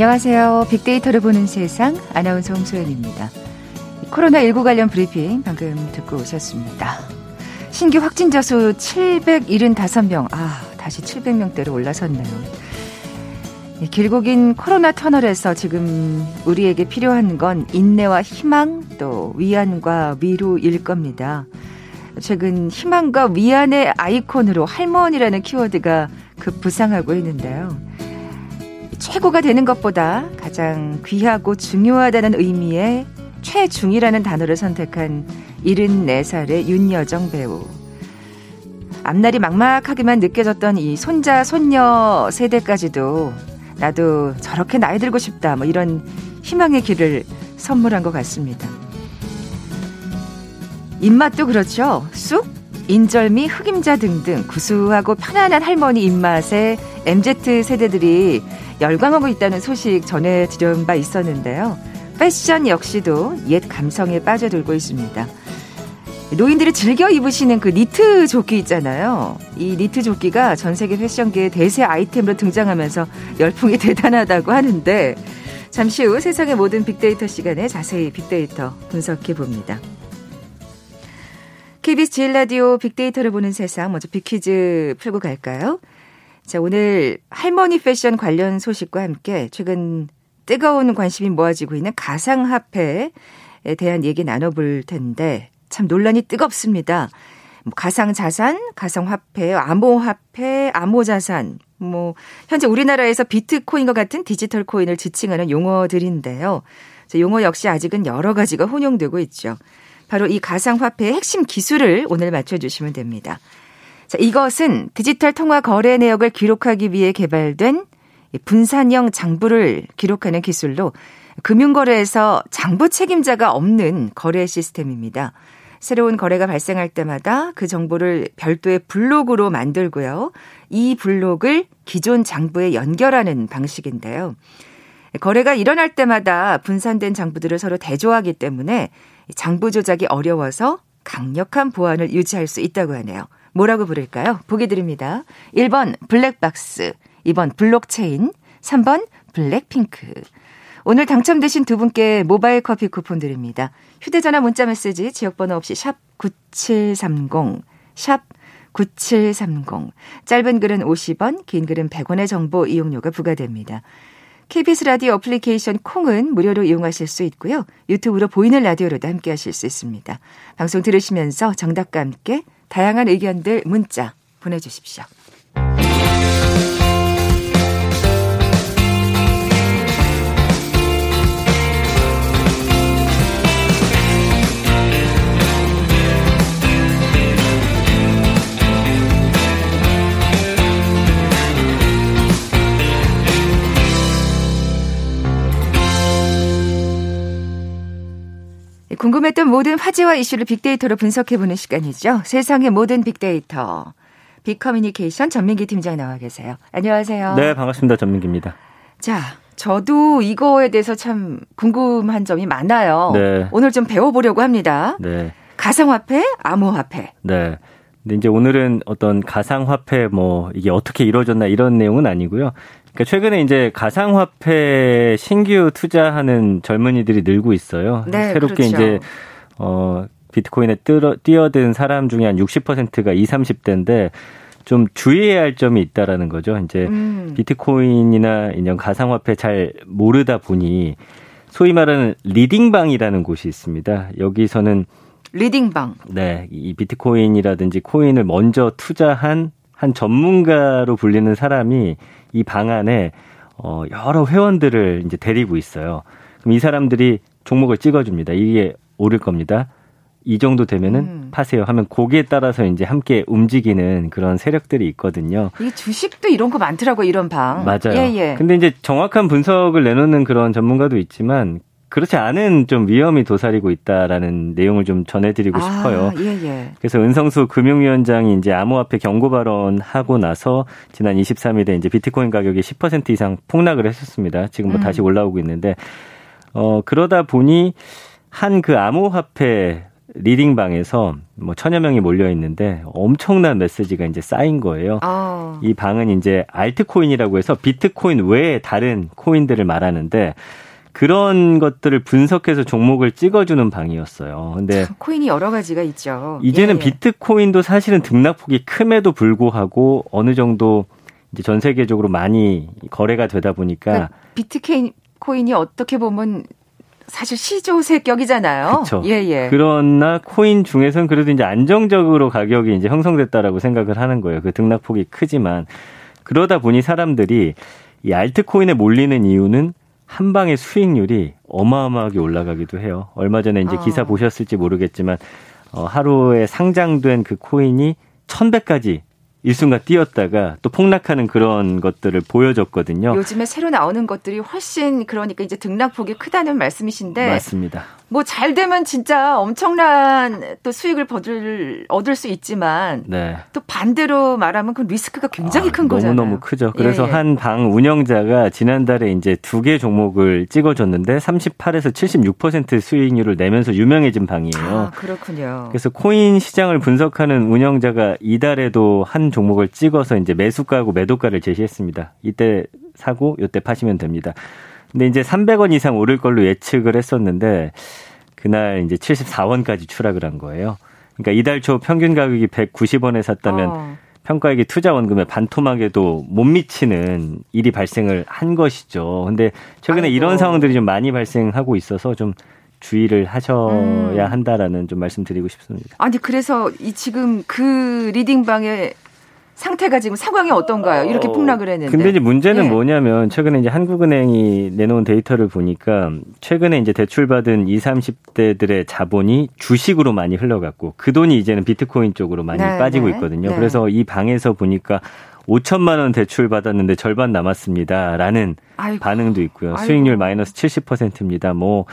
안녕하세요. 빅데이터를 보는 세상 아나운서 홍소연입니다. 코로나19 관련 브리핑 방금 듣고 오셨습니다. 신규 확진자 수 775명. 아, 다시 700명대로 올라섰네요. 길고 긴 코로나 터널에서 지금 우리에게 필요한 건 인내와 희망 또 위안과 위로일 겁니다. 최근 희망과 위안의 아이콘으로 할머니라는 키워드가 급부상하고 있는데요. 최고가 되는 것보다 가장 귀하고 중요하다는 의미의 최중이라는 단어를 선택한 74살의 윤여정 배우. 앞날이 막막하게만 느껴졌던 이 손자, 손녀 세대까지도 나도 저렇게 나이 들고 싶다. 뭐 이런 희망의 길을 선물한 것 같습니다. 입맛도 그렇죠. 쑥, 인절미, 흑임자 등등 구수하고 편안한 할머니 입맛에 MZ 세대들이 열광하고 있다는 소식 전해드린 바 있었는데요. 패션 역시도 옛 감성에 빠져들고 있습니다. 노인들이 즐겨 입으시는 그 니트 조끼 있잖아요. 이 니트 조끼가 전 세계 패션계의 대세 아이템으로 등장하면서 열풍이 대단하다고 하는데 잠시 후 세상의 모든 빅데이터 시간에 자세히 빅데이터 분석해 봅니다. KBS 제일 라디오 빅데이터를 보는 세상 먼저 빅퀴즈 풀고 갈까요? 자, 오늘 할머니 패션 관련 소식과 함께 최근 뜨거운 관심이 모아지고 있는 가상화폐에 대한 얘기 나눠볼 텐데 참 논란이 뜨겁습니다. 뭐 가상자산, 가상화폐, 암호화폐, 암호자산, 뭐 현재 우리나라에서 비트코인과 같은 디지털 코인을 지칭하는 용어들인데요. 용어 역시 아직은 여러 가지가 혼용되고 있죠. 바로 이 가상화폐의 핵심 기술을 오늘 맞춰주시면 됩니다. 자, 이것은 디지털 통화 거래 내역을 기록하기 위해 개발된 분산형 장부를 기록하는 기술로 금융거래에서 장부 책임자가 없는 거래 시스템입니다. 새로운 거래가 발생할 때마다 그 정보를 별도의 블록으로 만들고요. 이 블록을 기존 장부에 연결하는 방식인데요. 거래가 일어날 때마다 분산된 장부들을 서로 대조하기 때문에 장부 조작이 어려워서 강력한 보안을 유지할 수 있다고 하네요. 뭐라고 부를까요? 보기 드립니다. 1번 블랙박스, 2번 블록체인, 3번 블랙핑크. 오늘 당첨되신 두 분께 모바일 커피 쿠폰 드립니다. 휴대전화 문자 메시지 지역번호 없이 샵 9730, 샵 9730. 짧은 글은 50원, 긴 글은 100원의 정보 이용료가 부과됩니다. KBS 라디오 어플리케이션 콩은 무료로 이용하실 수 있고요. 유튜브로 보이는 라디오로도 함께 하실 수 있습니다. 방송 들으시면서 정답과 함께 다양한 의견들 문자 보내주십시오. 궁금했던 모든 화제와 이슈를 빅데이터로 분석해보는 시간이죠. 세상의 모든 빅데이터. 빅커뮤니케이션 전민기 팀장 나와 계세요. 안녕하세요. 네, 반갑습니다. 전민기입니다. 자, 저도 이거에 대해서 참 궁금한 점이 많아요. 네. 오늘 좀 배워보려고 합니다. 네. 가상화폐, 암호화폐. 네. 근데 이제 오늘은 어떤 가상화폐 뭐 이게 어떻게 이루어졌나 이런 내용은 아니고요. 그러니까 최근에 이제 가상화폐 신규 투자하는 젊은이들이 늘고 있어요. 네, 새롭게 그렇죠. 이제 어 비트코인에 뜨러, 뛰어든 사람 중에 한 60%가 20, 30대인데 좀 주의해야 할 점이 있다라는 거죠. 이제 음. 비트코인이나 이런 가상화폐 잘 모르다 보니 소위 말하는 리딩방이라는 곳이 있습니다. 여기서는 리딩방. 네, 이 비트코인이라든지 코인을 먼저 투자한 한 전문가로 불리는 사람이 이 방안에 어 여러 회원들을 이제 데리고 있어요. 그럼 이 사람들이 종목을 찍어줍니다. 이게 오를 겁니다. 이 정도 되면은 음. 파세요 하면 거기에 따라서 이제 함께 움직이는 그런 세력들이 있거든요. 이 주식도 이런 거 많더라고 이런 방. 맞아요. 예, 예. 근데 이제 정확한 분석을 내놓는 그런 전문가도 있지만 그렇지 않은 좀 위험이 도사리고 있다라는 내용을 좀 전해드리고 아, 싶어요. 예, 예. 그래서 은성수 금융위원장이 이제 암호화폐 경고 발언하고 나서 지난 23일에 이제 비트코인 가격이 10% 이상 폭락을 했었습니다. 지금 뭐 음. 다시 올라오고 있는데 어 그러다 보니 한 그 암호화폐 리딩방에서 뭐 천여 명이 몰려 있는데 엄청난 메시지가 이제 쌓인 거예요. 어. 이 방은 이제 알트코인이라고 해서 비트코인 외에 다른 코인들을 말하는데 그런 것들을 분석해서 종목을 찍어주는 방이었어요. 근데 코인이 여러 가지가 있죠. 이제는 예, 예. 비트코인도 사실은 등락폭이 큼에도 불구하고 어느 정도 이제 전 세계적으로 많이 거래가 되다 보니까 그러니까 비트코인이 어떻게 보면 사실 시조세격이잖아요. 그렇죠. 예, 예. 그러나 코인 중에서는 그래도 이제 안정적으로 가격이 이제 형성됐다라고 생각을 하는 거예요. 그 등락폭이 크지만 그러다 보니 사람들이 이 알트코인에 몰리는 이유는 한 방의 수익률이 어마어마하게 올라가기도 해요. 얼마 전에 이제 기사 어. 보셨을지 모르겠지만 어, 하루에 상장된 그 코인이 천배까지 일순간 뛰었다가 또 폭락하는 그런 것들을 보여줬거든요. 요즘에 새로 나오는 것들이 훨씬 그러니까 이제 등락폭이 크다는 말씀이신데 맞습니다. 뭐 잘 되면 진짜 엄청난 또 수익을 얻을 얻을 수 있지만 네. 또 반대로 말하면 그 리스크가 굉장히 아, 큰 거잖아요. 너무너무 크죠. 그래서 예, 예. 한방 운영자가 지난달에 이제 두 개 종목을 찍어줬는데 38에서 76% 수익률을 내면서 유명해진 방이에요. 아, 그렇군요. 그래서 코인 시장을 분석하는 운영자가 이달에도 한 종목을 찍어서 이제 매수가하고 매도가를 제시했습니다. 이때 사고 이때 파시면 됩니다. 근데 이제 300원 이상 오를 걸로 예측을 했었는데 그날 이제 74원까지 추락을 한 거예요. 그러니까 이달 초 평균 가격이 190원에 샀다면 어. 평가액이 투자 원금에 반토막에도 못 미치는 일이 발생을 한 것이죠. 근데 최근에 아이고. 이런 상황들이 좀 많이 발생하고 있어서 좀 주의를 하셔야 음. 한다라는 좀 말씀드리고 싶습니다. 아니 그래서 이 지금 그 리딩방에 상태가 지금 상황이 어떤가요? 이렇게 어, 폭락을 했는데. 근데 이제 문제는 네. 뭐냐면 최근에 이제 한국은행이 내놓은 데이터를 보니까 최근에 이제 대출받은 20, 30대들의 자본이 주식으로 많이 흘러갔고 그 돈이 이제는 비트코인 쪽으로 많이 네, 빠지고 네. 있거든요. 네. 그래서 이 방에서 보니까 5천만 원 대출 받았는데 절반 남았습니다라는 아이고, 반응도 있고요. 아이고. 수익률 마이너스 70%입니다. 뭐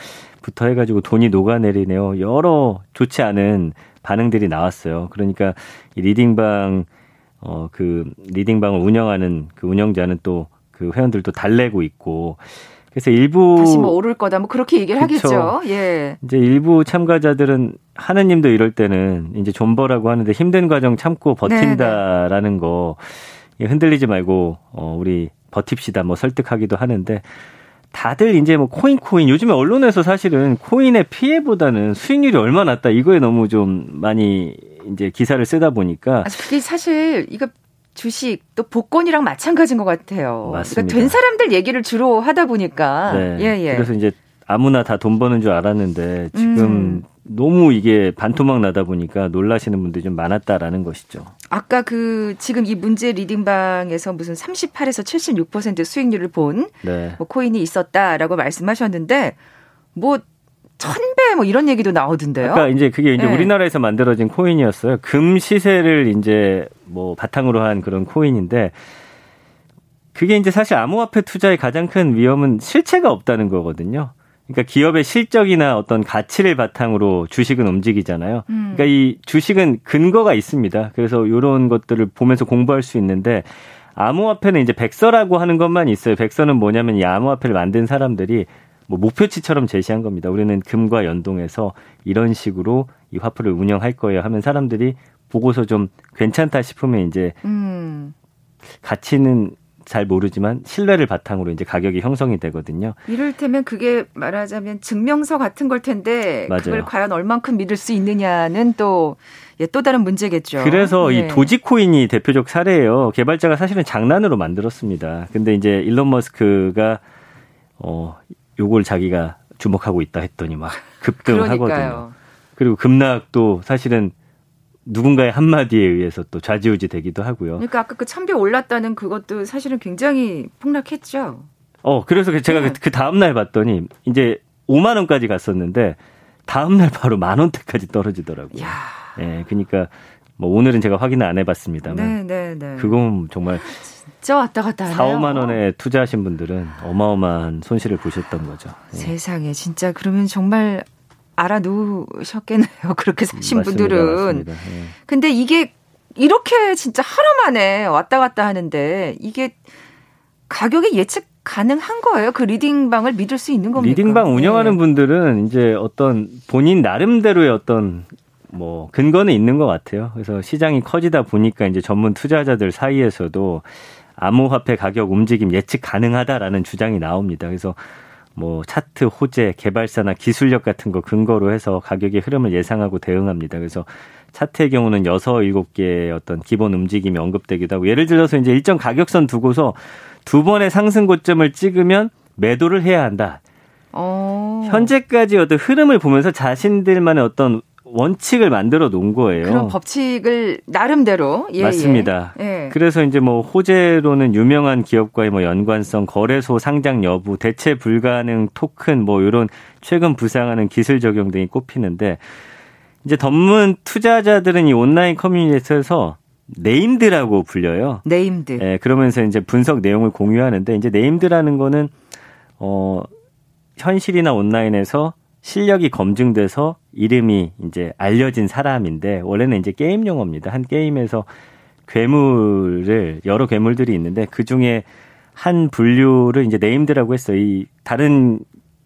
부터 해가지고 돈이 녹아내리네요. 여러 좋지 않은 반응들이 나왔어요. 그러니까 이 리딩방 어, 그 리딩방을 운영하는 그 운영자는 또 그 회원들도 달래고 있고 그래서 일부 다시 뭐 오를 거다 뭐 그렇게 얘기를 그쵸. 하겠죠. 예. 이제 일부 참가자들은 하느님도 이럴 때는 이제 존버라고 하는데 힘든 과정 참고 버틴다라는 네네. 거 흔들리지 말고 어 우리 버팁시다 뭐 설득하기도 하는데 다들 이제 뭐 코인 코인 요즘에 언론에서 사실은 코인의 피해보다는 수익률이 얼마 낮다 이거에 너무 좀 많이 이제 기사를 쓰다 보니까 아, 그게 사실 이거 주식 또 복권이랑 마찬가지인 것 같아요. 맞습니다. 그러니까 된 사람들 얘기를 주로 하다 보니까 네. 예, 예. 그래서 이제 아무나 다 돈 버는 줄 알았는데 지금 음. 너무 이게 반토막 나다 보니까 놀라시는 분들이 좀 많았다라는 것이죠. 아까 그 지금 이 문제 리딩방에서 무슨 38에서 76% 수익률을 본 네. 뭐 코인이 있었다라고 말씀하셨는데 뭐 천배 뭐 이런 얘기도 나오던데요. 아까 이제 그게 이제 네. 우리나라에서 만들어진 코인이었어요. 금 시세를 이제 뭐 바탕으로 한 그런 코인인데 그게 이제 사실 암호화폐 투자의 가장 큰 위험은 실체가 없다는 거거든요. 그러니까 기업의 실적이나 어떤 가치를 바탕으로 주식은 움직이잖아요. 음. 그러니까 이 주식은 근거가 있습니다. 그래서 이런 것들을 보면서 공부할 수 있는데 암호화폐는 이제 백서라고 하는 것만 있어요. 백서는 뭐냐면 이 암호화폐를 만든 사람들이 뭐 목표치처럼 제시한 겁니다. 우리는 금과 연동해서 이런 식으로 이 화폐를 운영할 거예요 하면 사람들이 보고서 좀 괜찮다 싶으면 이제 음. 가치는 잘 모르지만 신뢰를 바탕으로 이제 가격이 형성이 되거든요. 이를테면 그게 말하자면 증명서 같은 걸 텐데 맞아요. 그걸 과연 얼만큼 믿을 수 있느냐는 또 예, 또 다른 문제겠죠. 그래서 네. 이 도지코인이 대표적 사례예요. 개발자가 사실은 장난으로 만들었습니다. 근데 이제 일론 머스크가 어 요걸 자기가 주목하고 있다 했더니 막 급등하거든요. 그리고 급락도 사실은 누군가의 한마디에 의해서 또 좌지우지 되기도 하고요. 그러니까 아까 그 천배 올랐다는 그것도 사실은 굉장히 폭락했죠. 어, 그래서 그 제가 네. 그 다음날 봤더니 이제 5만 원까지 갔었는데 다음날 바로 만 원대까지 떨어지더라고요. 야. 예, 그러니까 뭐 오늘은 제가 확인을 안 해봤습니다만. 네, 네, 네. 그건 정말 진짜 왔다 갔다 하네요. 4, 5만 원에 투자하신 분들은 어마어마한 손실을 보셨던 거죠. 예. 세상에 진짜 그러면 정말 알아놓으셨겠네요. 그렇게 사신 맞습니다, 분들은. 맞습니다. 예. 근데 이게 이렇게 진짜 하루 만에 왔다 갔다 하는데 이게 가격이 예측 가능한 거예요? 그 리딩방을 믿을 수 있는 겁니까? 리딩방 운영하는 네. 분들은 이제 어떤 본인 나름대로의 어떤 뭐 근거는 있는 것 같아요. 그래서 시장이 커지다 보니까 이제 전문 투자자들 사이에서도 암호화폐 가격 움직임 예측 가능하다라는 주장이 나옵니다. 그래서 뭐 차트, 호재, 개발사나 기술력 같은 거 근거로 해서 가격의 흐름을 예상하고 대응합니다. 그래서 차트의 경우는 여섯 일곱 개의 어떤 기본 움직임이 언급되기도 하고 예를 들어서 이제 일정 가격선 두고서 두 번의 상승 고점을 찍으면 매도를 해야 한다. 어. 현재까지 어떤 흐름을 보면서 자신들만의 어떤 원칙을 만들어 놓은 거예요. 그런 법칙을 나름대로 예, 맞습니다. 예. 예. 그래서 이제 뭐 호재로는 유명한 기업과의 뭐 연관성, 거래소 상장 여부, 대체 불가능 토큰 뭐 이런 최근 부상하는 기술 적용 등이 꼽히는데 이제 전문 투자자들은 이 온라인 커뮤니티에서 named라고 불려요. named. 예, 그러면서 이제 분석 내용을 공유하는데 이제 named라는 거는 어 현실이나 온라인에서 실력이 검증돼서 이름이 이제 알려진 사람인데 원래는 이제 게임 용어입니다. 한 게임에서 괴물을 여러 괴물들이 있는데 그 중에 한 분류를 이제 named라고 했어요. 이 다른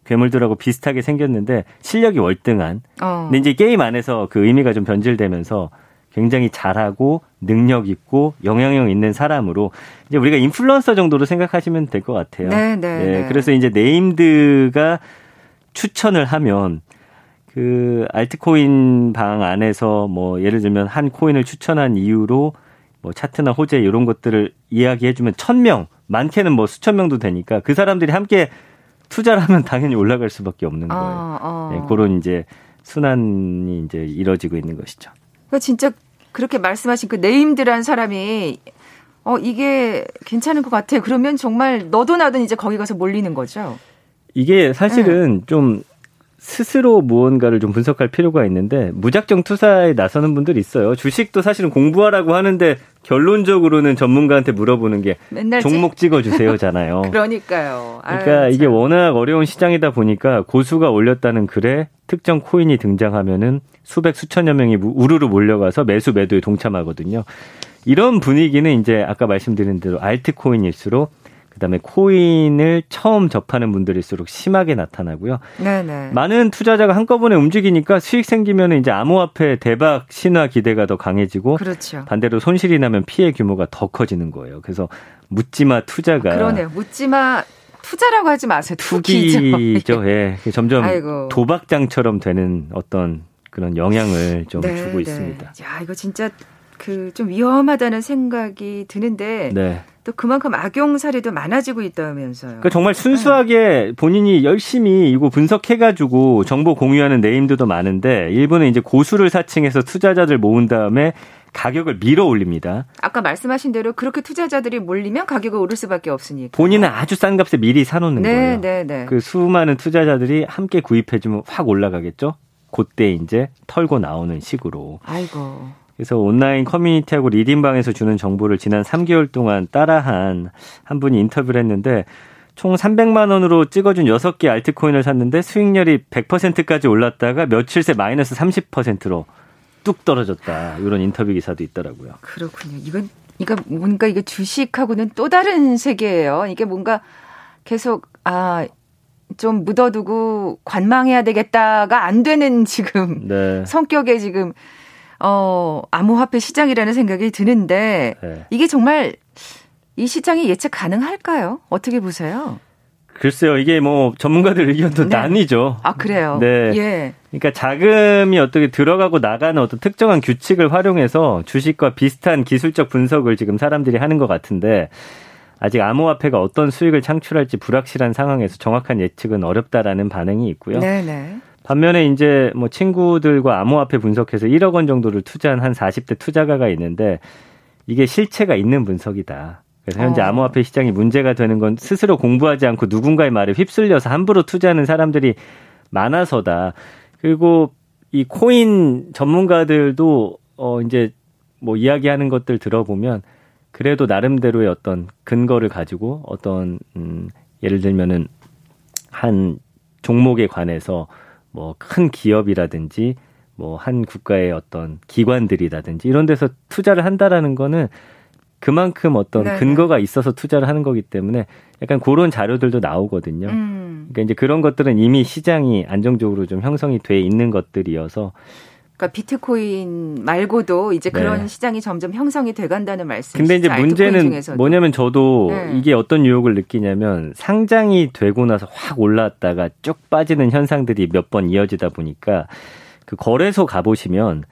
괴물들하고 비슷하게 생겼는데 실력이 월등한. 어. 근데 이제 게임 안에서 그 의미가 좀 변질되면서 굉장히 잘하고 능력 있고 영향력 있는 사람으로 이제 우리가 인플루언서 정도로 생각하시면 될 것 같아요. 네, 네, 네. 그래서 이제 네임드가 추천을 하면 그 알트코인 방 안에서 뭐 예를 들면 한 코인을 추천한 이유로 뭐 차트나 호재 이런 것들을 이야기해주면 천 명, 많게는 뭐 수천 명도 되니까 그 사람들이 함께 투자를 하면 당연히 올라갈 수밖에 없는 아, 거예요. 어, 어. 네, 그런 이제 순환이 이제 이뤄지고 있는 것이죠. 그 진짜 그렇게 말씀하신 그 네임드란 사람이 어 이게 괜찮은 것 같아. 그러면 정말 너도 나도 이제 거기 가서 몰리는 거죠. 이게 사실은 네. 좀 스스로 무언가를 좀 분석할 필요가 있는데 무작정 투자에 나서는 분들이 있어요. 주식도 사실은 공부하라고 하는데 결론적으로는 전문가한테 물어보는 게 종목 찍어주세요잖아요. 그러니까요. 그러니까 아유, 이게 워낙 어려운 시장이다 보니까 고수가 올렸다는 글에 특정 코인이 등장하면은 수백 수천여 명이 우르르 몰려가서 매수 매도에 동참하거든요. 이런 분위기는 이제 아까 말씀드린 대로 알트코인일수록 그다음에 코인을 처음 접하는 분들일수록 심하게 나타나고요. 네네. 많은 투자자가 한꺼번에 움직이니까 수익 생기면 이제 암호화폐 대박 신화 기대가 더 강해지고 그렇죠. 반대로 손실이 나면 피해 규모가 더 커지는 거예요. 그래서 묻지마 투자가 그러네요. 묻지마 투자라고 하지 마세요. 투기죠. 예. 점점 아이고. 도박장처럼 되는 어떤 그런 영향을 좀 네, 주고 네. 있습니다. 야, 이거 진짜 그 좀 위험하다는 생각이 드는데 네. 또 그만큼 악용 사례도 많아지고 있다면서요. 그러니까 정말 순수하게 본인이 열심히 이거 분석해가지고 정보 공유하는 네임들도 많은데 일본은 이제 고수를 사칭해서 투자자들 모은 다음에 가격을 밀어 올립니다. 아까 말씀하신 대로 그렇게 투자자들이 몰리면 가격이 오를 수밖에 없으니까. 본인은 아주 싼 값에 미리 사놓는 네, 거예요. 네, 네. 그 수많은 투자자들이 함께 구입해주면 확 올라가겠죠. 그때 이제 털고 나오는 식으로. 아이고. 그래서 온라인 커뮤니티하고 리딩방에서 주는 정보를 지난 3개월 동안 따라한 한 분이 인터뷰를 했는데 총 300만 원으로 찍어준 6개 알트코인을 샀는데 수익률이 100%까지 올랐다가 며칠 새 마이너스 30%로 뚝 떨어졌다. 이런 인터뷰 기사도 있더라고요. 그렇군요. 이건 이거 뭔가 이게 주식하고는 또 다른 세계예요. 이게 뭔가 계속 아 좀 묻어두고 관망해야 되겠다가 안 되는 지금 네. 성격의 지금 어, 암호화폐 시장이라는 생각이 드는데 네. 이게 정말 이 시장이 예측 가능할까요? 어떻게 보세요? 글쎄요, 이게 뭐 전문가들 의견도 네. 나뉘죠. 아 그래요. 네. 예. 그러니까 자금이 어떻게 들어가고 나가는 어떤 특정한 규칙을 활용해서 주식과 비슷한 기술적 분석을 지금 사람들이 하는 것 같은데 아직 암호화폐가 어떤 수익을 창출할지 불확실한 상황에서 정확한 예측은 어렵다라는 반응이 있고요. 네네. 반면에 이제 뭐 친구들과 암호화폐 분석해서 1억 원 정도를 투자한 한 40대 투자가가 있는데 이게 실체가 있는 분석이다. 그래서 현재 어. 암호화폐 시장이 문제가 되는 건 스스로 공부하지 않고 누군가의 말에 휩쓸려서 함부로 투자하는 사람들이 많아서다. 그리고 이 코인 전문가들도 어 이제 뭐 이야기하는 것들 들어보면 그래도 나름대로의 어떤 근거를 가지고 어떤 음 예를 들면은 한 종목에 관해서 뭐 큰 기업이라든지 뭐 한 국가의 어떤 기관들이라든지 이런 데서 투자를 한다라는 거는 그만큼 어떤 네네. 근거가 있어서 투자를 하는 거기 때문에 약간 그런 자료들도 나오거든요. 음. 그러니까 이제 그런 것들은 이미 시장이 안정적으로 좀 형성이 돼 있는 것들이어서 그러니까 비트코인 말고도 이제 네. 그런 네. 시장이 점점 형성이 돼간다는 말씀. 근데 이제 문제는. 뭐냐면 저도 네. 이게 어떤 유혹을 느끼냐면 상장이 되고 나서 확 올라왔다가 쭉 빠지는 현상들이 몇 번 이어지다 보니까 그 거래소 가보시면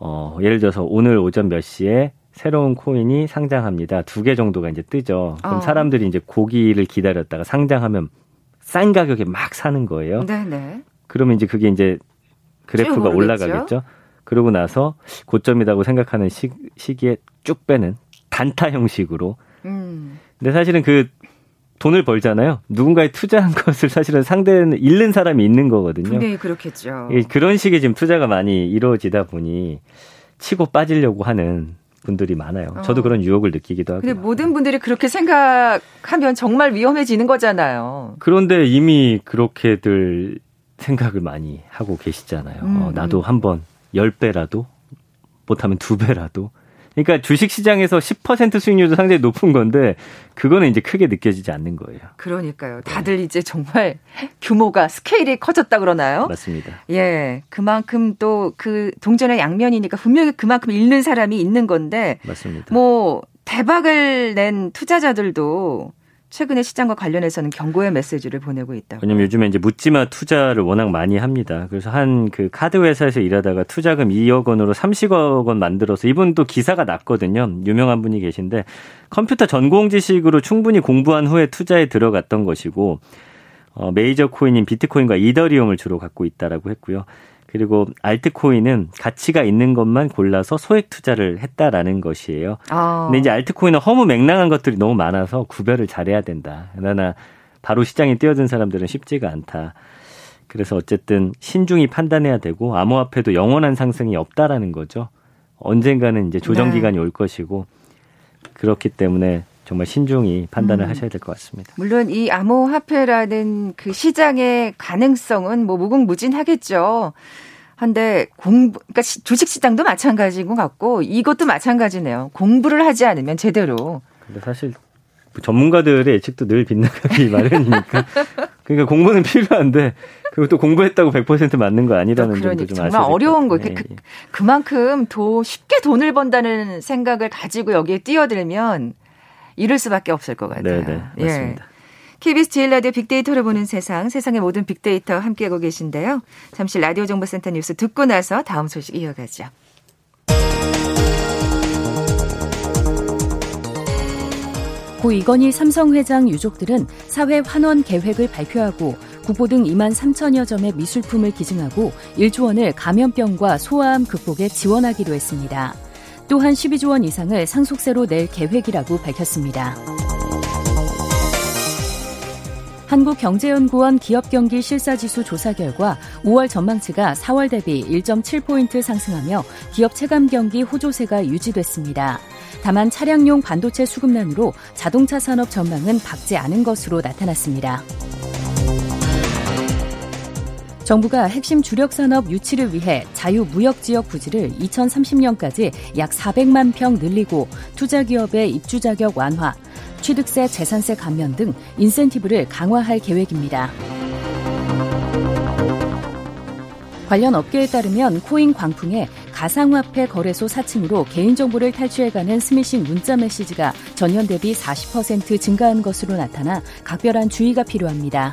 어 예를 들어서 오늘 오전 몇 시에 새로운 코인이 상장합니다. 두 개 정도가 이제 뜨죠. 그럼 어. 사람들이 이제 고기를 기다렸다가 상장하면 싼 가격에 막 사는 거예요. 네네. 그러면 이제 그게 이제 그래프가 올라가겠죠. 그러고 나서 고점이라고 생각하는 시, 시기에 쭉 빼는 단타 형식으로. 음. 근데 사실은 그 돈을 벌잖아요. 누군가에 투자한 것을 사실은 상대는 잃는 사람이 있는 거거든요. 분명히 그렇겠죠. 그런 식의 지금 투자가 많이 이루어지다 보니 치고 빠지려고 하는 분들이 많아요. 어. 저도 그런 유혹을 느끼기도 하고. 근데 모든 분들이 그렇게 생각하면 정말 위험해지는 거잖아요. 그런데 이미 그렇게들 생각을 많이 하고 계시잖아요. 음. 어, 나도 한번 10배라도 못하면 2배라도 그러니까 주식 시장에서 10% 수익률도 상당히 높은 건데 그거는 이제 크게 느껴지지 않는 거예요. 그러니까요. 다들 네. 이제 정말 규모가 스케일이 커졌다 그러나요? 맞습니다. 예. 그만큼 또 그 동전의 양면이니까 분명히 그만큼 잃는 사람이 있는 건데 맞습니다. 뭐 대박을 낸 투자자들도 최근에 시장과 관련해서는 경고의 메시지를 보내고 있다. 왜냐면 요즘에 이제 묻지마 투자를 워낙 많이 합니다. 그래서 한 그 카드 회사에서 일하다가 투자금 2억 원으로 30억 원 만들어서 이분도 기사가 났거든요. 유명한 분이 계신데 컴퓨터 전공 지식으로 충분히 공부한 후에 투자에 들어갔던 것이고 어, 메이저 코인인 비트코인과 이더리움을 주로 갖고 있다라고 했고요. 그리고 알트코인은 가치가 있는 것만 골라서 소액 투자를 했다라는 것이에요. 아. 근데 이제 알트코인은 허무 맹랑한 것들이 너무 많아서 구별을 잘해야 된다. 그러나 바로 시장에 뛰어든 사람들은 쉽지가 않다. 그래서 어쨌든 신중히 판단해야 되고 암호화폐도 영원한 상승이 없다라는 거죠. 언젠가는 이제 조정 네. 기간이 네. 올 것이고 그렇기 때문에 정말 신중히 판단을 음. 하셔야 될 것 같습니다. 물론 이 암호화폐라는 그 시장의 가능성은 뭐 무궁무진하겠죠. 한데 공부, 그러니까 주식 시장도 마찬가지인 것 같고 이것도 마찬가지네요. 공부를 하지 않으면 제대로. 근데 사실 전문가들의 예측도 늘 빗나가기 마련이니까. 그러니까 공부는 필요한데 그것도 공부했다고 100% 맞는 거 아니라는 그러니까, 점도 좀 정말 어려운 거. 네. 그, 그만큼 더 쉽게 돈을 번다는 생각을 가지고 여기에 뛰어들면 이럴 수밖에 없을 것 같아요. 네, 네 맞습니다. 예. KBS 제일 라디오 빅데이터를 보는 세상, 세상의 모든 빅데이터 함께하고 계신데요. 잠시 라디오 정보센터 뉴스 듣고 나서 다음 소식 이어가죠. 고 이건희 삼성 회장 유족들은 사회 환원 계획을 발표하고 구보 등 2만 3천여 점의 미술품을 기증하고 1조 원을 감염병과 소아암 극복에 지원하기로 했습니다. 또한 12조 원 이상을 상속세로 낼 계획이라고 밝혔습니다. 한국경제연구원 기업경기 실사지수 조사 결과 5월 전망치가 4월 대비 1.7포인트 상승하며 기업 체감 경기 호조세가 유지됐습니다. 다만 차량용 반도체 수급난으로 자동차 산업 전망은 밝지 않은 것으로 나타났습니다. 정부가 핵심 주력 산업 유치를 위해 자유 무역 지역 부지를 2030년까지 약 400만 평 늘리고 투자 기업의 입주 자격 완화, 취득세, 재산세 감면 등 인센티브를 강화할 계획입니다. 관련 업계에 따르면 코인 광풍에 가상화폐 거래소 4층으로 개인정보를 탈취해가는 스미싱 문자 메시지가 전년 대비 40% 증가한 것으로 나타나 각별한 주의가 필요합니다.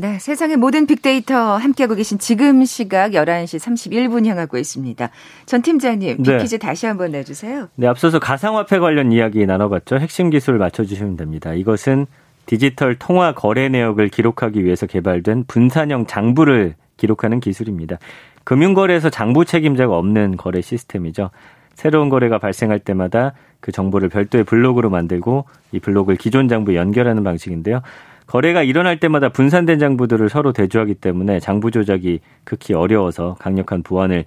네, 세상의 모든 빅데이터 함께하고 계신 지금 시각 11시 31분 향하고 있습니다. 전 팀장님, 네. 빅퀴즈 네. 다시 한번 내주세요. 네, 앞서서 가상화폐 관련 이야기 나눠봤죠. 핵심 기술을 맞춰주시면 됩니다. 이것은 디지털 통화 거래 내역을 기록하기 위해서 개발된 분산형 장부를 기록하는 기술입니다. 금융거래에서 장부 책임자가 없는 거래 시스템이죠. 새로운 거래가 발생할 때마다 그 정보를 별도의 블록으로 만들고 이 블록을 기존 장부에 연결하는 방식인데요. 거래가 일어날 때마다 분산된 장부들을 서로 대조하기 때문에 장부 조작이 극히 어려워서 강력한 보안을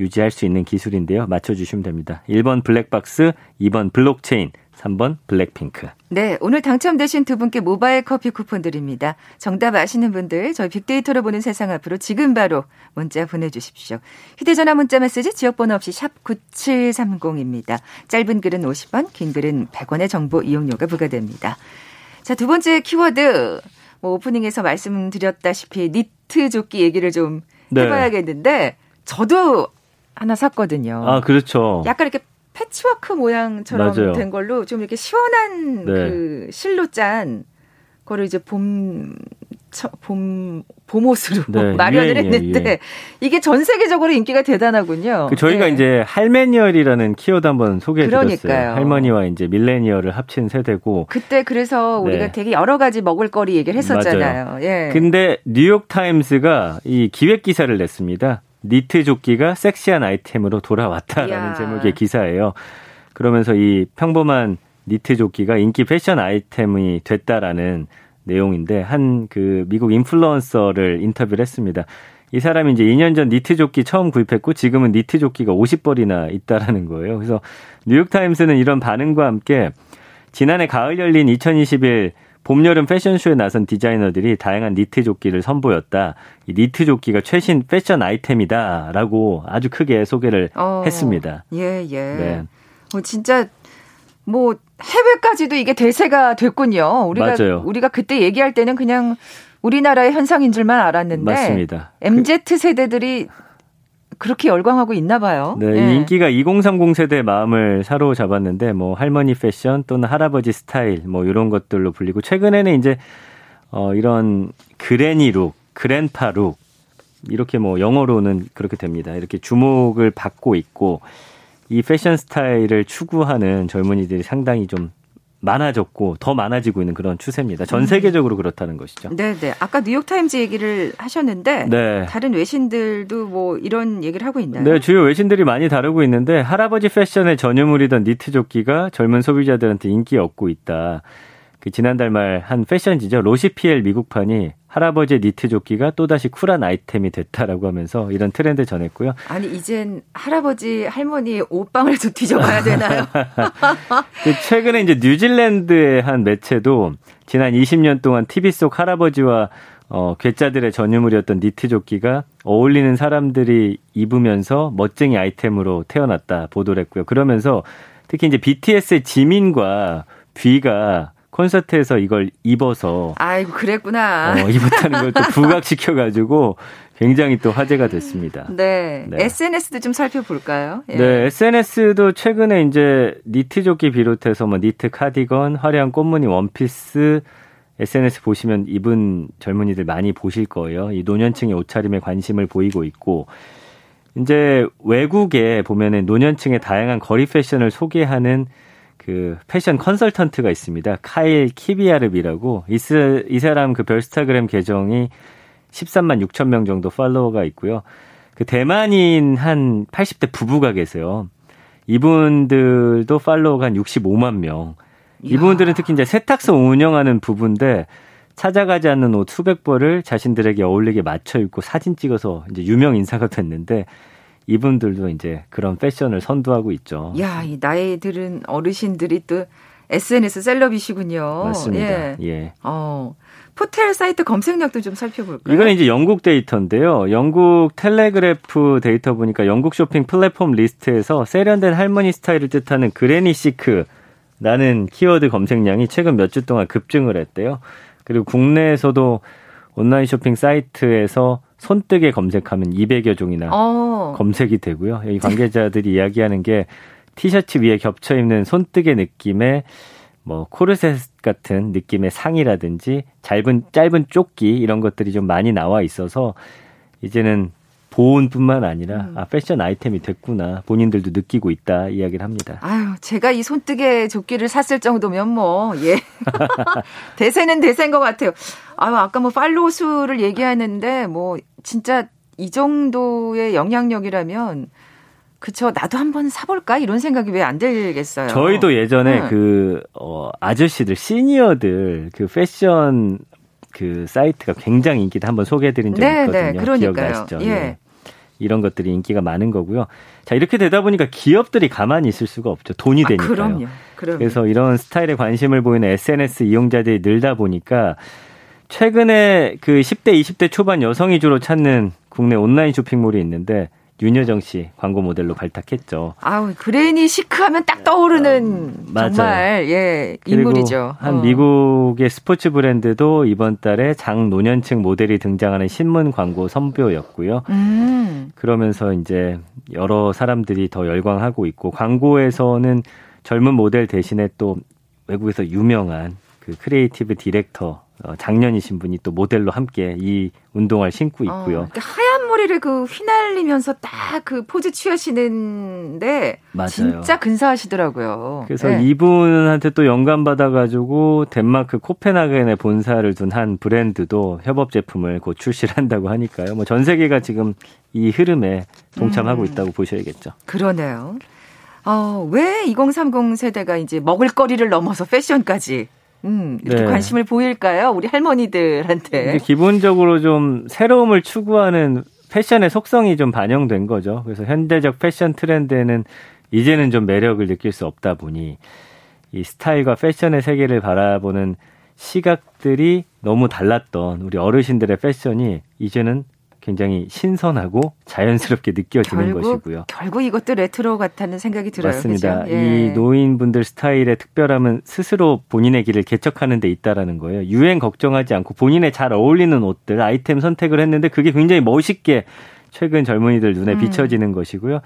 유지할 수 있는 기술인데요. 맞춰주시면 됩니다. 1번 블랙박스, 2번 블록체인, 3번 블랙핑크. 네, 오늘 당첨되신 두 분께 모바일 커피 쿠폰 드립니다. 정답 아시는 분들 저희 빅데이터로 보는 세상 앞으로 지금 바로 문자 보내주십시오. 휴대전화 문자 메시지 지역번호 없이 샵 9730입니다. 짧은 글은 50원, 긴 글은 100원의 정보 이용료가 부과됩니다. 자, 두 번째 키워드. 뭐 오프닝에서 말씀드렸다시피 니트 조끼 얘기를 좀 네. 해봐야겠는데 저도 하나 샀거든요. 아, 그렇죠. 약간 이렇게 패치워크 모양처럼 맞아요. 된 걸로 좀 이렇게 시원한 네. 그 실로 짠 거를 이제 봄, 봄, 봄옷으로 네, 마련을 유행이에요, 했는데 유행. 이게 전 세계적으로 인기가 대단하군요. 그 저희가 네. 이제 할매니얼이라는 키워드 한번 소개해 드렸어요. 할머니와 이제 밀레니얼을 합친 세대고 그때 그래서 우리가 네. 되게 여러 가지 먹을거리 얘기를 했었잖아요. 맞아요. 예. 근데 뉴욕 타임스가 이 기획 기사를 냈습니다. 니트 조끼가 섹시한 아이템으로 돌아왔다라는 야. 제목의 기사예요. 그러면서 이 평범한 니트 조끼가 인기 패션 아이템이 됐다라는 내용인데 한 그 미국 인플루언서를 인터뷰를 했습니다. 이 사람이 이제 2년 전 니트 조끼 처음 구입했고 지금은 니트 조끼가 50벌이나 있다라는 거예요. 그래서 뉴욕타임스는 이런 반응과 함께 지난해 가을 열린 2021 봄, 여름 패션쇼에 나선 디자이너들이 다양한 니트 조끼를 선보였다. 이 니트 조끼가 최신 패션 아이템이다라고 아주 크게 소개를 어, 했습니다. 예, 예. 네. 어, 진짜 뭐 해외까지도 이게 대세가 됐군요. 우리가 맞아요. 우리가 그때 얘기할 때는 그냥 우리나라의 현상인 줄만 알았는데 맞습니다. MZ 세대들이 그렇게 열광하고 있나 봐요. 네, 네. 인기가 2030 세대의 마음을 사로잡았는데 뭐 할머니 패션 또는 할아버지 스타일 뭐 이런 것들로 불리고 최근에는 이제 어 이런 그레니 룩, 그랜파 룩 이렇게 뭐 영어로는 그렇게 됩니다. 이렇게 주목을 받고 있고 이 패션 스타일을 추구하는 젊은이들이 상당히 좀 많아졌고 더 많아지고 있는 그런 추세입니다. 전 음. 세계적으로 그렇다는 것이죠. 네, 네. 아까 뉴욕 타임즈 얘기를 하셨는데 네. 다른 외신들도 뭐 이런 얘기를 하고 있나요? 네, 주요 외신들이 많이 다루고 있는데 할아버지 패션의 전유물이던 니트 조끼가 젊은 소비자들한테 인기 얻고 있다. 그 지난달 말 한 패션지죠. L'Officiel 미국판이 할아버지의 니트 조끼가 또다시 쿨한 아이템이 됐다라고 하면서 이런 트렌드 전했고요. 아니 이젠 할아버지 할머니 옷방을 좀 뒤져봐야 되나요? 그 최근에 이제 뉴질랜드의 한 매체도 지난 20년 동안 TV 속 할아버지와 어, 괴짜들의 전유물이었던 니트 조끼가 어울리는 사람들이 입으면서 멋쟁이 아이템으로 태어났다 보도를 했고요. 그러면서 특히 이제 BTS의 지민과 뷔가 콘서트에서 이걸 입어서 아이고 그랬구나. 어, 입었다는 걸 또 부각시켜 가지고 굉장히 또 화제가 됐습니다. 네. 네. SNS도 좀 살펴볼까요? 예. 네, SNS도 최근에 이제 니트 조끼 비롯해서 뭐 니트 카디건, 화려한 꽃무늬 원피스 SNS 보시면 입은 젊은이들 많이 보실 거예요. 이 노년층의 옷차림에 관심을 보이고 있고 이제 외국에 보면은 노년층의 다양한 거리 패션을 소개하는 그 패션 컨설턴트가 있습니다. 카일 키비아르비라고 이, 이 사람 그 별스타그램 계정이 13만 6천 명 정도 팔로워가 있고요. 그 대만인 한 80대 부부가 계세요. 이분들도 팔로워가 한 65만 명. 이분들은 특히 이제 세탁소 운영하는 부부인데 찾아가지 않는 옷 수백 벌을 자신들에게 어울리게 맞춰 입고 사진 찍어서 이제 유명 인사가 됐는데 이분들도 이제 그런 패션을 선도하고 있죠. 야, 이 나이 들은 어르신들이 또 SNS 셀럽이시군요. 맞습니다. 예. 예. 어. 포털 사이트 검색력도 좀 살펴볼까요? 이건 이제 영국 데이터인데요. 영국 텔레그래프 데이터 보니까 영국 쇼핑 플랫폼 리스트에서 세련된 할머니 스타일을 뜻하는 granny chic이라는 키워드 검색량이 최근 몇 주 동안 급증을 했대요. 그리고 국내에서도 온라인 쇼핑 사이트에서 손뜨개 검색하면 200여 종이나 어. 검색이 되고요. 이 관계자들이 이야기하는 게 티셔츠 위에 겹쳐 입는 손뜨개 느낌의 뭐 코르셋 같은 느낌의 상이라든지 짧은 짧은 조끼 이런 것들이 좀 많이 나와 있어서 이제는 보온뿐만 아니라 음. 아 패션 아이템이 됐구나 본인들도 느끼고 있다 이야기를 합니다. 아유 제가 이 손뜨개 조끼를 샀을 정도면 뭐 예 대세는 대세인 것 같아요. 아유 아까 뭐 팔로우 수를 얘기하는데 뭐 진짜 이 정도의 영향력이라면 그쵸. 나도 한번 사볼까? 이런 생각이 왜 안 들겠어요. 저희도 예전에 응. 그, 어, 아저씨들, 시니어들, 그 패션 그 사이트가 굉장히 인기다 한번 소개해드린 적이 네, 네. 있거든요. 네, 기억나시죠? 예. 네. 이런 것들이 인기가 많은 거고요. 자, 이렇게 되다 보니까 기업들이 가만히 있을 수가 없죠. 돈이 아, 되니까요. 그럼요. 그럼요. 그래서 이런 스타일에 관심을 보이는 SNS 이용자들이 늘다 보니까 최근에 그 10대, 20대 초반 여성이 주로 찾는 국내 온라인 쇼핑몰이 있는데 윤여정 씨 광고 모델로 발탁했죠. 아우 그레니 시크하면 딱 떠오르는 어, 정말 예 인물이죠. 한 어. 미국의 스포츠 브랜드도 이번 달에 장노년층 모델이 등장하는 신문 광고 선보였고요. 음. 그러면서 이제 여러 사람들이 더 열광하고 있고 광고에서는 젊은 모델 대신에 또 외국에서 유명한 그 creative director 어, 작년이신 분이 또 모델로 함께 이 운동화를 신고 있고요. 어, 하얀 머리를 그 휘날리면서 딱 그 포즈 취하시는데 맞아요. 진짜 근사하시더라고요. 그래서 네. 이분한테 또 영감 받아가지고 덴마크 코펜하겐에 본사를 둔 한 브랜드도 협업 제품을 곧 출시를 한다고 하니까요. 뭐 전 세계가 지금 이 흐름에 동참하고 음. 있다고 보셔야겠죠. 그러네요. 어, 왜 2030 세대가 이제 먹을거리를 넘어서 패션까지 음, 이렇게 네. 관심을 보일까요? 우리 할머니들한테. 기본적으로 좀 새로움을 추구하는 패션의 속성이 좀 반영된 거죠. 그래서 현대적 패션 트렌드에는 이제는 좀 매력을 느낄 수 없다 보니 이 스타일과 패션의 세계를 바라보는 시각들이 너무 달랐던 우리 어르신들의 패션이 이제는 굉장히 신선하고 자연스럽게 느껴지는 결국, 것이고요. 결국 이것도 레트로 같다는 생각이 들어요. 맞습니다. 예. 이 노인분들 스타일의 특별함은 스스로 본인의 길을 개척하는 데 있다라는 거예요. 유행 걱정하지 않고 본인에 잘 어울리는 옷들, 아이템 선택을 했는데 그게 굉장히 멋있게 최근 젊은이들 눈에 음. 비춰지는 음. 것이고요.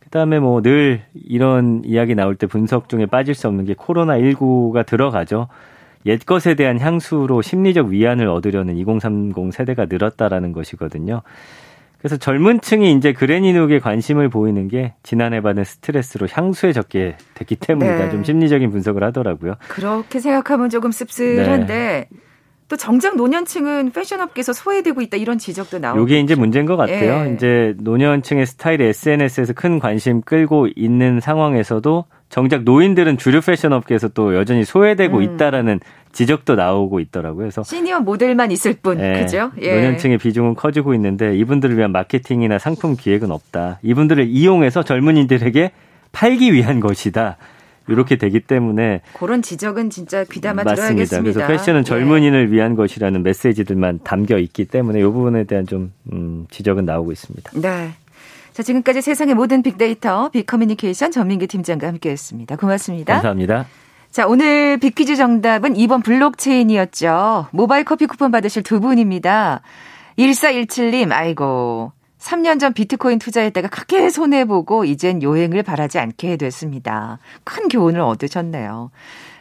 그다음에 뭐 늘 이런 이야기 나올 때 분석 중에 빠질 수 없는 게 코로나 19가 들어가죠. 옛 것에 대한 향수로 심리적 위안을 얻으려는 2030 세대가 늘었다라는 것이거든요. 그래서 젊은 층이 이제 그레니룩에 관심을 보이는 게 지난해 받은 스트레스로 향수에 적게 됐기 때문이다. 네. 좀 심리적인 분석을 하더라고요. 그렇게 생각하면 조금 씁쓸한데 네. 또 정작 노년층은 패션업계에서 소외되고 있다 이런 지적도 나오고. 이게 이제 문제인 것 같아요. 예. 이제 노년층의 스타일이 SNS에서 큰 관심 끌고 있는 상황에서도 정작 노인들은 주류 패션 업계에서 또 여전히 소외되고 음. 있다라는 지적도 나오고 있더라고요. 그래서 시니어 모델만 있을 뿐, 예, 그죠? 예. 노년층의 비중은 커지고 있는데 이분들을 위한 마케팅이나 상품 기획은 없다. 이분들을 이용해서 젊은이들에게 팔기 위한 것이다. 이렇게 되기 때문에 그런 지적은 진짜 귀담아 맞습니다. 들어야겠습니다. 그래서 패션은 예. 젊은이를 예. 위한 것이라는 메시지들만 담겨 있기 때문에 이 부분에 대한 좀 음, 지적은 나오고 있습니다. 네. 자, 지금까지 세상의 모든 빅데이터 빅커뮤니케이션 전민기 팀장과 함께했습니다. 고맙습니다. 감사합니다. 자, 오늘 빅퀴즈 정답은 2번 블록체인이었죠. 모바일 커피 쿠폰 받으실 두 분입니다. 1417님, 아이고. 3년 전 비트코인 투자했다가 크게 손해보고 이젠 요행을 바라지 않게 됐습니다. 큰 교훈을 얻으셨네요.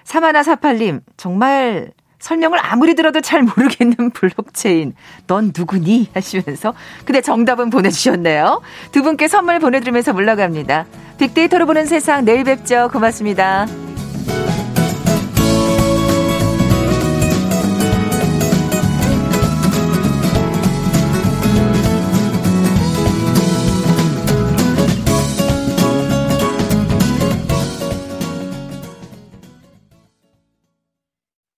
3148님, 정말 설명을 아무리 들어도 잘 모르겠는 블록체인. 넌 누구니? 하시면서. 근데 정답은 보내주셨네요. 두 분께 선물 보내드리면서 물러갑니다. 빅데이터로 보는 세상 내일 뵙죠. 고맙습니다.